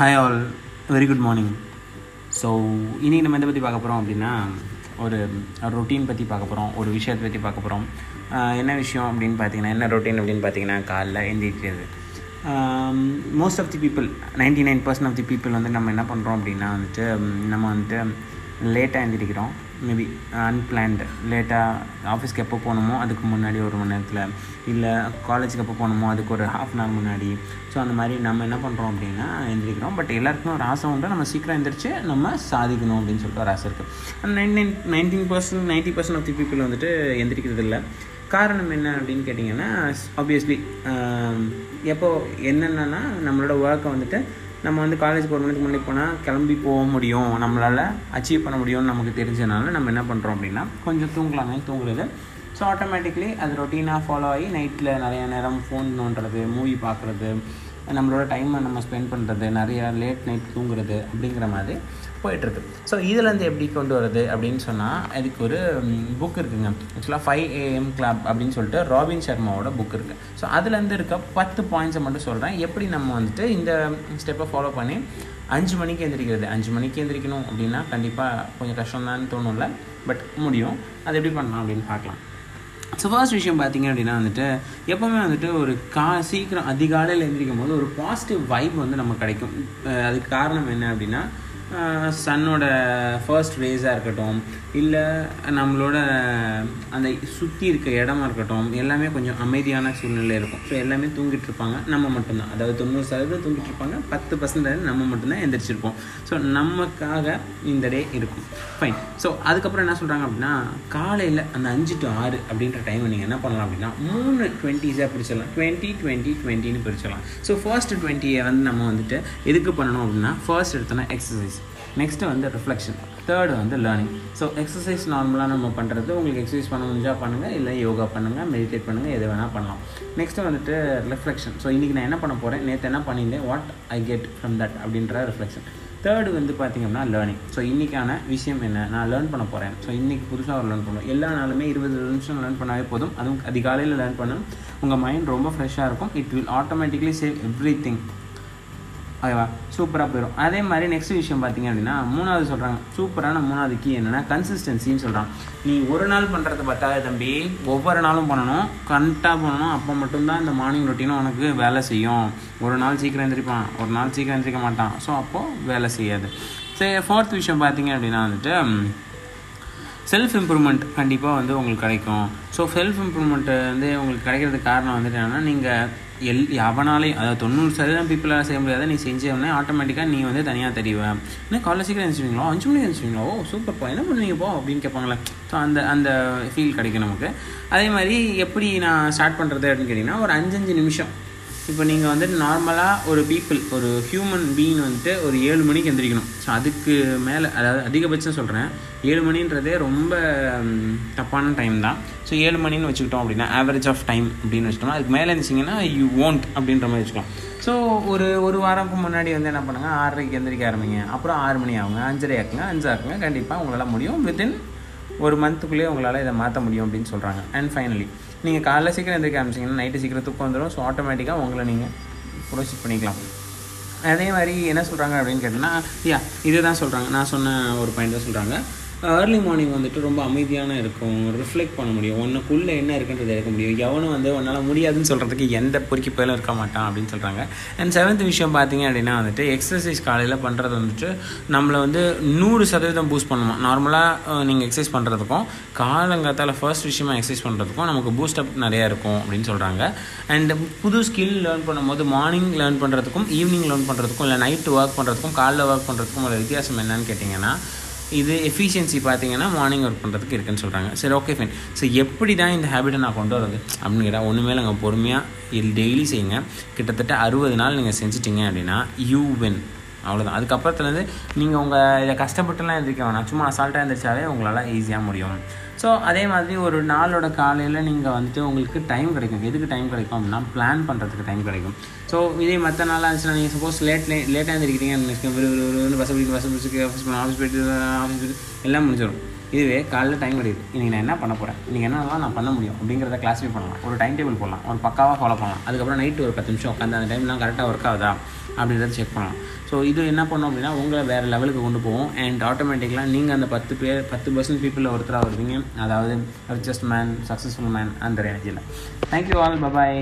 Hi all very good morning so இன்றைக்கி நம்ம எதை பற்றி பார்க்க போகிறோம் அப்படின்னா ஒரு ரொட்டீன் பற்றி பார்க்க போகிறோம் ஒரு விஷயத்தை பற்றி பார்க்க போகிறோம் என்ன விஷயம் அப்படின்னு பார்த்தீங்கன்னா என்ன ரொட்டீன் அப்படின்னு பார்த்தீங்கன்னா காலைல எந்திரிக்கிறது. Most of the people ninety nine percent of the people வந்து நம்ம என்ன பண்ணுறோம் அப்படின்னா வந்துட்டு நம்ம வந்துட்டு லேட்டாக எழுந்திரிக்கிறோம் மேபி அன்பிளான்டு லேட்டாக ஆஃபீஸ்க்கு எப்போ போகணுமோ அதுக்கு முன்னாடி ஒரு மணி நேரத்தில் இல்லை காலேஜுக்கு எப்போ போகணுமோ அதுக்கு ஒரு ஹாஃப் அன் ஹவர் முன்னாடி. ஸோ அந்த மாதிரி நம்ம என்ன பண்ணுறோம் அப்படின்னா எழுந்திரிக்கிறோம் பட் எல்லாருக்குமே ஒரு ஆசை உண்டு. நம்ம சீக்கிரம் எழுந்திரிச்சு நம்ம சாதிக்கணும் அப்படின்னு சொல்லிட்டு ஒரு ஆசை இருக்குது nine nine nineteen percent ninety percent of the people வந்துட்டு எந்திரிக்கிறது இல்லை. காரணம் என்ன அப்படின்னு கேட்டிங்கன்னா ஆப்வியஸ்லி எப்போ என்னென்னா நம்மளோட ஒர்க்கை வந்துட்டு நம்ம வந்து காலேஜ் ஒரு மணிக்கு முன்னாடி போனால் கிளம்பி போக முடியும். நம்மளால் அச்சீவ் பண்ண முடியும்னு நமக்கு தெரிஞ்சதுனால நம்ம என்ன பண்ணுறோம் அப்படின்னா கொஞ்சம் தூங்கலாமே தூங்குறது. ஸோ ஆட்டோமேட்டிக்லி அது ரொட்டீனாக ஃபாலோ ஆகி நைட்டில் நிறைய நேரம் ஃபோன் நோண்டுறது மூவி பார்க்குறது நம்மளோட டைமை நம்ம ஸ்பெண்ட் பண்ணுறது நிறையா லேட் நைட் தூங்குறது அப்படிங்கிற மாதிரி போயிட்டுருக்கு. ஸோ இதுலேருந்து எப்படி கொண்டு வருது அப்படின்னு சொன்னால் இதுக்கு ஒரு புக் இருக்குங்க. ஆக்சுவலாக ஃபைவ் ஏஎம் கிளப் அப்படின்னு சொல்லிட்டு ராபின் சர்மாவோட புக் இருக்குது ஸோ அதுலேருந்து இருக்க பத்து பாயிண்ட்ஸை மட்டும் சொல்கிறேன் எப்படி நம்ம வந்துட்டு இந்த ஸ்டெப்பை ஃபாலோ பண்ணி அஞ்சு மணிக்கு எந்திரிக்கிறது? அஞ்சு மணிக்கு எந்திரிக்கணும் அப்படின்னா கண்டிப்பாக கொஞ்சம் கஷ்டம் தான் தோணும்ல. பட் முடியும். அது எப்படி பண்ணலாம் அப்படின்னு பார்க்கலாம். ஸோ ஃபர்ஸ்ட் விஷயம் பார்த்தீங்க அப்படின்னா வந்துட்டு எப்போவுமே வந்துட்டு ஒரு கா சீக்கிரம் அதிகாலையில் எழுந்திரிக்கும் போது ஒரு பாசிட்டிவ் வைப் வந்து நமக்கு கிடைக்கும். அதுக்கு காரணம் என்ன அப்படின்னா சன்னோட ஃபர்ஸ்ட் ரேஸாக இருக்கட்டும் இல்லை நம்மளோட அந்த சுற்றி இருக்க இடமா இருக்கட்டும் எல்லாமே கொஞ்சம் அமைதியான சூழ்நிலை இருக்கும். ஸோ எல்லாமே தூங்கிட்டு இருப்பாங்க. நம்ம மட்டும்தான். அதாவது தொண்ணூறு சதவீதம் தூங்கிட்டு இருப்பாங்க. பத்து பர்சன்டேஜ் நம்ம மட்டும்தான் எந்திரிச்சிருப்போம். ஸோ நமக்காக இந்த டே இருக்கும். ஃபைன் ஸோ அதுக்கப்புறம் என்ன சொல்கிறாங்க அப்படின்னா காலையில் அந்த அஞ்சு டு ஆறு அப்படின்ற டைம் நீங்கள் என்ன பண்ணலாம் அப்படின்னா மூணு டுவெண்ட்டிஸாக பிரிச்சிடலாம். டுவெண்ட்டி டுவெண்ட்டி டுவெண்ட்டின்னு பிரிச்சிடலாம். ஸோ ஃபர்ஸ்ட் டுவெண்ட்டியை வந்து நம்ம வந்துட்டு எதுக்கு பண்ணணும் அப்படின்னா ஃபர்ஸ்ட் எடுத்தோன்னா எக்ஸசைஸ் நெக்ஸ்ட்டு வந்து ரிஃப்ளெக்ஷன் தேர்டு வந்து லேர்னிங் ஸோ எக்ஸசைஸ் நார்மலாக நம்ம பண்ணுறது உங்களுக்கு எக்ஸசைஸ் பண்ண முடிஞ்சால் பண்ணுங்கள் இல்லை யோகா பண்ணுங்கள் மெடிடேட் பண்ணுங்கள் எது வேணால் பண்ணலாம். நெக்ஸ்ட்டு வந்துட்டு ரிஃப்ளெக்ஷன் ஸோ இன்றைக்கி நான் என்ன பண்ண போகிறேன் நேற்று என்ன பண்ணியிருந்தேன்? What I get from that அப்படின்ற ரிஃப்ளெக்ஷன் தேர்டு வந்து பார்த்திங்கன்னா லேர்னிங் ஸோ இன்றைக்கான விஷயம் என்ன? நான் லேர்ன் பண்ண போகிறேன் ஸோ இன்றைக்கி புதுசாக ஒரு லேர்ன் பண்ணுவோம். எல்லா நாளுமே இருபது நிமிஷம் லேர்ன் பண்ணாவே போதும். அதுவும் அதிகாலையில் லேர்ன் பண்ணணும். உங்கள் மைண்ட் ரொம்ப ஃப்ரெஷ்ஷாக இருக்கும். It will automatically save everything ஓகேவா? சூப்பராக போயிடும் அதே மாதிரி நெக்ஸ்ட் விஷயம் பார்த்தீங்க அப்படின்னா மூணாவது சொல்கிறாங்க சூப்பரான மூணாவது கீ என்னென்னா கன்சிஸ்டன்சின்னு சொல்கிறாங்க நீ ஒரு நாள் பண்ணுறத பார்த்தாவே தம்பி ஒவ்வொரு நாளும் பண்ணணும். கரெக்டாக பண்ணணும். அப்போ மட்டும்தான் இந்த மார்னிங் ரொட்டீனும் உனக்கு வேலை செய்யும். ஒரு நாள் சீக்கிரம் எந்திரிப்பான். ஒரு நாள் சீக்கிரம் எந்திரிக்க மாட்டான். ஸோ அப்போது வேலை செய்யாது. சரி ஃபோர்த் விஷயம் பார்த்தீங்க அப்படின்னா வந்துட்டு செல்ஃப் இம்ப்ரூவ்மெண்ட் கண்டிப்பாக வந்து உங்களுக்கு கிடைக்கும். ஸோ செல்ஃப் இம்ப்ரூவ்மெண்ட்டு வந்து உங்களுக்கு கிடைக்கிறதுக்கு காரணம் வந்துட்டு என்னென்னா நீங்கள் எல் எவனாலையும் அதாவது தொண்ணூறு சதவீதம் பீப்புளால் செய்ய முடியாத நீ செஞ்சவொடனே ஆட்டோமேட்டிக்காக நீ வந்து தனியாக தெரிவேன் என்ன காலைல சீக்கிரம் எழுந்துச்சுவீங்களோ அஞ்சு மணிக்கு எழுந்துச்சுவீங்களோ ஓ சூப்பர்ப்பா என்ன பண்ணுவீங்க போ அப்படின்னு கேட்பாங்களே ஸோ அந்த அந்த ஃபீல் கிடைக்கும் நமக்கு. அதே மாதிரி எப்படி நான் ஸ்டார்ட் பண்ணுறது அப்படின்னு கேட்டிங்கன்னா ஒரு அஞ்சஞ்சு நிமிஷம். இப்போ நீங்கள் வந்துட்டு நார்மலாக ஒரு பீப்புள் ஒரு ஹியூமன் பீயிங் வந்துட்டு ஒரு ஏழு மணிக்கு எந்திரிக்கணும். ஸோ அதுக்கு மேலே அதாவது அதிகபட்சம் சொல்கிறேன் ஏழு மணின்றதே ரொம்ப தப்பான டைம் தான். ஸோ ஏழு மணின்னு வச்சுக்கிட்டோம் அப்படின்னா ஆவரேஜ் ஆஃப் டைம் அப்படின்னு வச்சுட்டோம்னா அதுக்கு மேலே இருந்துச்சிங்கன்னா யூ ஓன்ட் அப்படின்ற மாதிரி வச்சுக்கலாம். ஸோ ஒரு ஒரு வாரம்க்கு முன்னாடி வந்து என்ன பண்ணுங்கள் ஆறரைக்கு எந்திரிக்க ஆரம்பிங்க. அப்புறம் ஆறு மணி ஆகுங்க அஞ்சரை ஆக்குங்க அஞ்சாக்குங்க கண்டிப்பாக உங்களால் முடியும். வித்தின் ஒரு மந்த்துக்குள்ளேயே உங்களால் இதை மாற்ற முடியும் அப்படின்னு சொல்கிறாங்க அண்ட் ஃபைனலி நீங்கள் காலைல சீக்கிரம் எந்திரிக்க ஆரம்பிச்சிங்கன்னா நைட்டு சீக்கிரம் தூக்கம் வந்துடும் ஸோ ஆட்டோமேட்டிக்காக உங்களை நீங்கள் ப்ரொசீட் பண்ணிக்கலாம். அதே மாதிரி என்ன சொல்கிறாங்க அப்படின்னு கேட்டோன்னா யா இதுதான் சொல்கிறாங்க நான் சொன்ன ஒரு பாயிண்ட் தான் சொல்கிறாங்க ஏர்லி மார்னிங் வந்துட்டு ரொம்ப அமைதியான இருக்கும். ரிஃப்ளெக்ட் பண்ண முடியும். உனக்குள்ளே என்ன இருக்குன்றது எடுக்க முடியும். எவனும் வந்து உன்னால் முடியாதுன்னு சொல்கிறதுக்கு எந்த பொறுக்கி போயிலும் இருக்க மாட்டான் அப்படின்னு சொல்கிறாங்க அண்ட் செவன்த் விஷயம் பார்த்தீங்க அப்படின்னா வந்துட்டு எக்ஸசைஸ் காலையில் பண்ணுறது வந்துட்டு நம்மளை வந்து நூறு சதவீதம் பூஸ்ட் பண்ணுமா. நார்மலாக நீங்கள் எக்ஸசைஸ் பண்ணுறதுக்கும் காலங்காத்தால் ஃபர்ஸ்ட் விஷயமா எக்ஸசைஸ் பண்ணுறதுக்கும் நமக்கு பூஸ்டப் நிறையா இருக்கும் அப்படின்னு சொல்கிறாங்க அண்ட் புது ஸ்கில் லேர்ன் பண்ணும்போது மார்னிங் லேர்ன் பண்ணுறதுக்கும் ஈவினிங் லேர்ன் பண்ணுறதுக்கும் இல்லை நைட்டு ஒர்க் பண்ணுறதுக்கும் காலைல ஒர்க் பண்ணுறதுக்கும் ஒரு வித்தியாசம் என்னன்னு கேட்டிங்கன்னா இது எஃபிஷியன்சி பார்த்தீங்கன்னா மார்னிங் ஒர்க் பண்ணுறதுக்கு இருக்குன்னு சொல்கிறாங்க சரி ஓகே ஃபைன் ஸோ எப்படி தான் இந்த ஹேபிட்டை நான் கொண்டு வரது அப்படின்னு கேட்டால் ஒன்றுமே நாங்கள் பொறுமையாக டெய்லி செய்யுங்க. கிட்டத்தட்ட அறுபது நாள் நீங்கள் செஞ்சிட்டிங்க அப்படின்னா யூ வின் அவ்வளோதான் அதுக்கப்புறத்துலேருந்து நீங்கள் உங்கள் இதை கஷ்டப்பட்டுலாம் எழுந்திரிக்க வேணாம். சும்மா அசால்ட்டாக எழுந்திரிச்சாலே உங்களால் ஈஸியாக முடியும். ஸோ அதே மாதிரி ஒரு நாளோட காலையில் நீங்கள் வந்துட்டு உங்களுக்கு டைம் கிடைக்கும். எதுக்கு டைம் கிடைக்கும் அப்படின்னா பிளான் பண்ணுறதுக்கு டைம் கிடைக்கும். ஸோ இதே மற்ற நாளாக இருந்துச்சுன்னா நீங்கள் சப்போஸ் லேட்லே லேட்டாக எழுந்திரிக்கிறீங்க பஸ் பிடிக்கும் பஸ் பிடிச்சி ஆஃபீஸ் பண்ண ஆஃபீஸ் போயிட்டு ஆஃபீஸ் போயிட்டு எல்லாம் முடிஞ்சிடும் இதுவே காலையில் டைம் கிடையாது இன்றைக்கி நான் என்ன பண்ண போகிறேன் இன்றைக்கி என்னென்னலாம் நான் பண்ண முடியும் அப்படிங்கிறத கிளாஸிஃபை பண்ணலாம். ஒரு டைம் டேபிள் போடலாம். ஒரு பக்காவாக ஃபாலோ பண்ணலாம். அதுக்கப்புறம் நைட்டு ஒரு பத்து நிமிஷம் உட்காந்து அந்த டைம்லாம் கரெக்டாக ஒர்க் ஆகுதா அப்படின்றத செக் பண்ணலாம். ஸோ இது என்ன பண்ணோம் அப்படின்னா உங்களை வேறு லெவலுக்கு கொண்டு போவோம். அண்ட் ஆட்டோமேட்டிக்கலாக நீங்கள் அந்த பத்து பேர் பத்து பர்சன்ட் பீப்புளில் ஒருத்தராக வருவீங்க. அதாவது ரிச்சஸ்ட் மேன் சக்ஸஸ்ஃபுல் மேன் அந்த எனர்ஜியில் தேங்க்யூ ஆல் பபாய்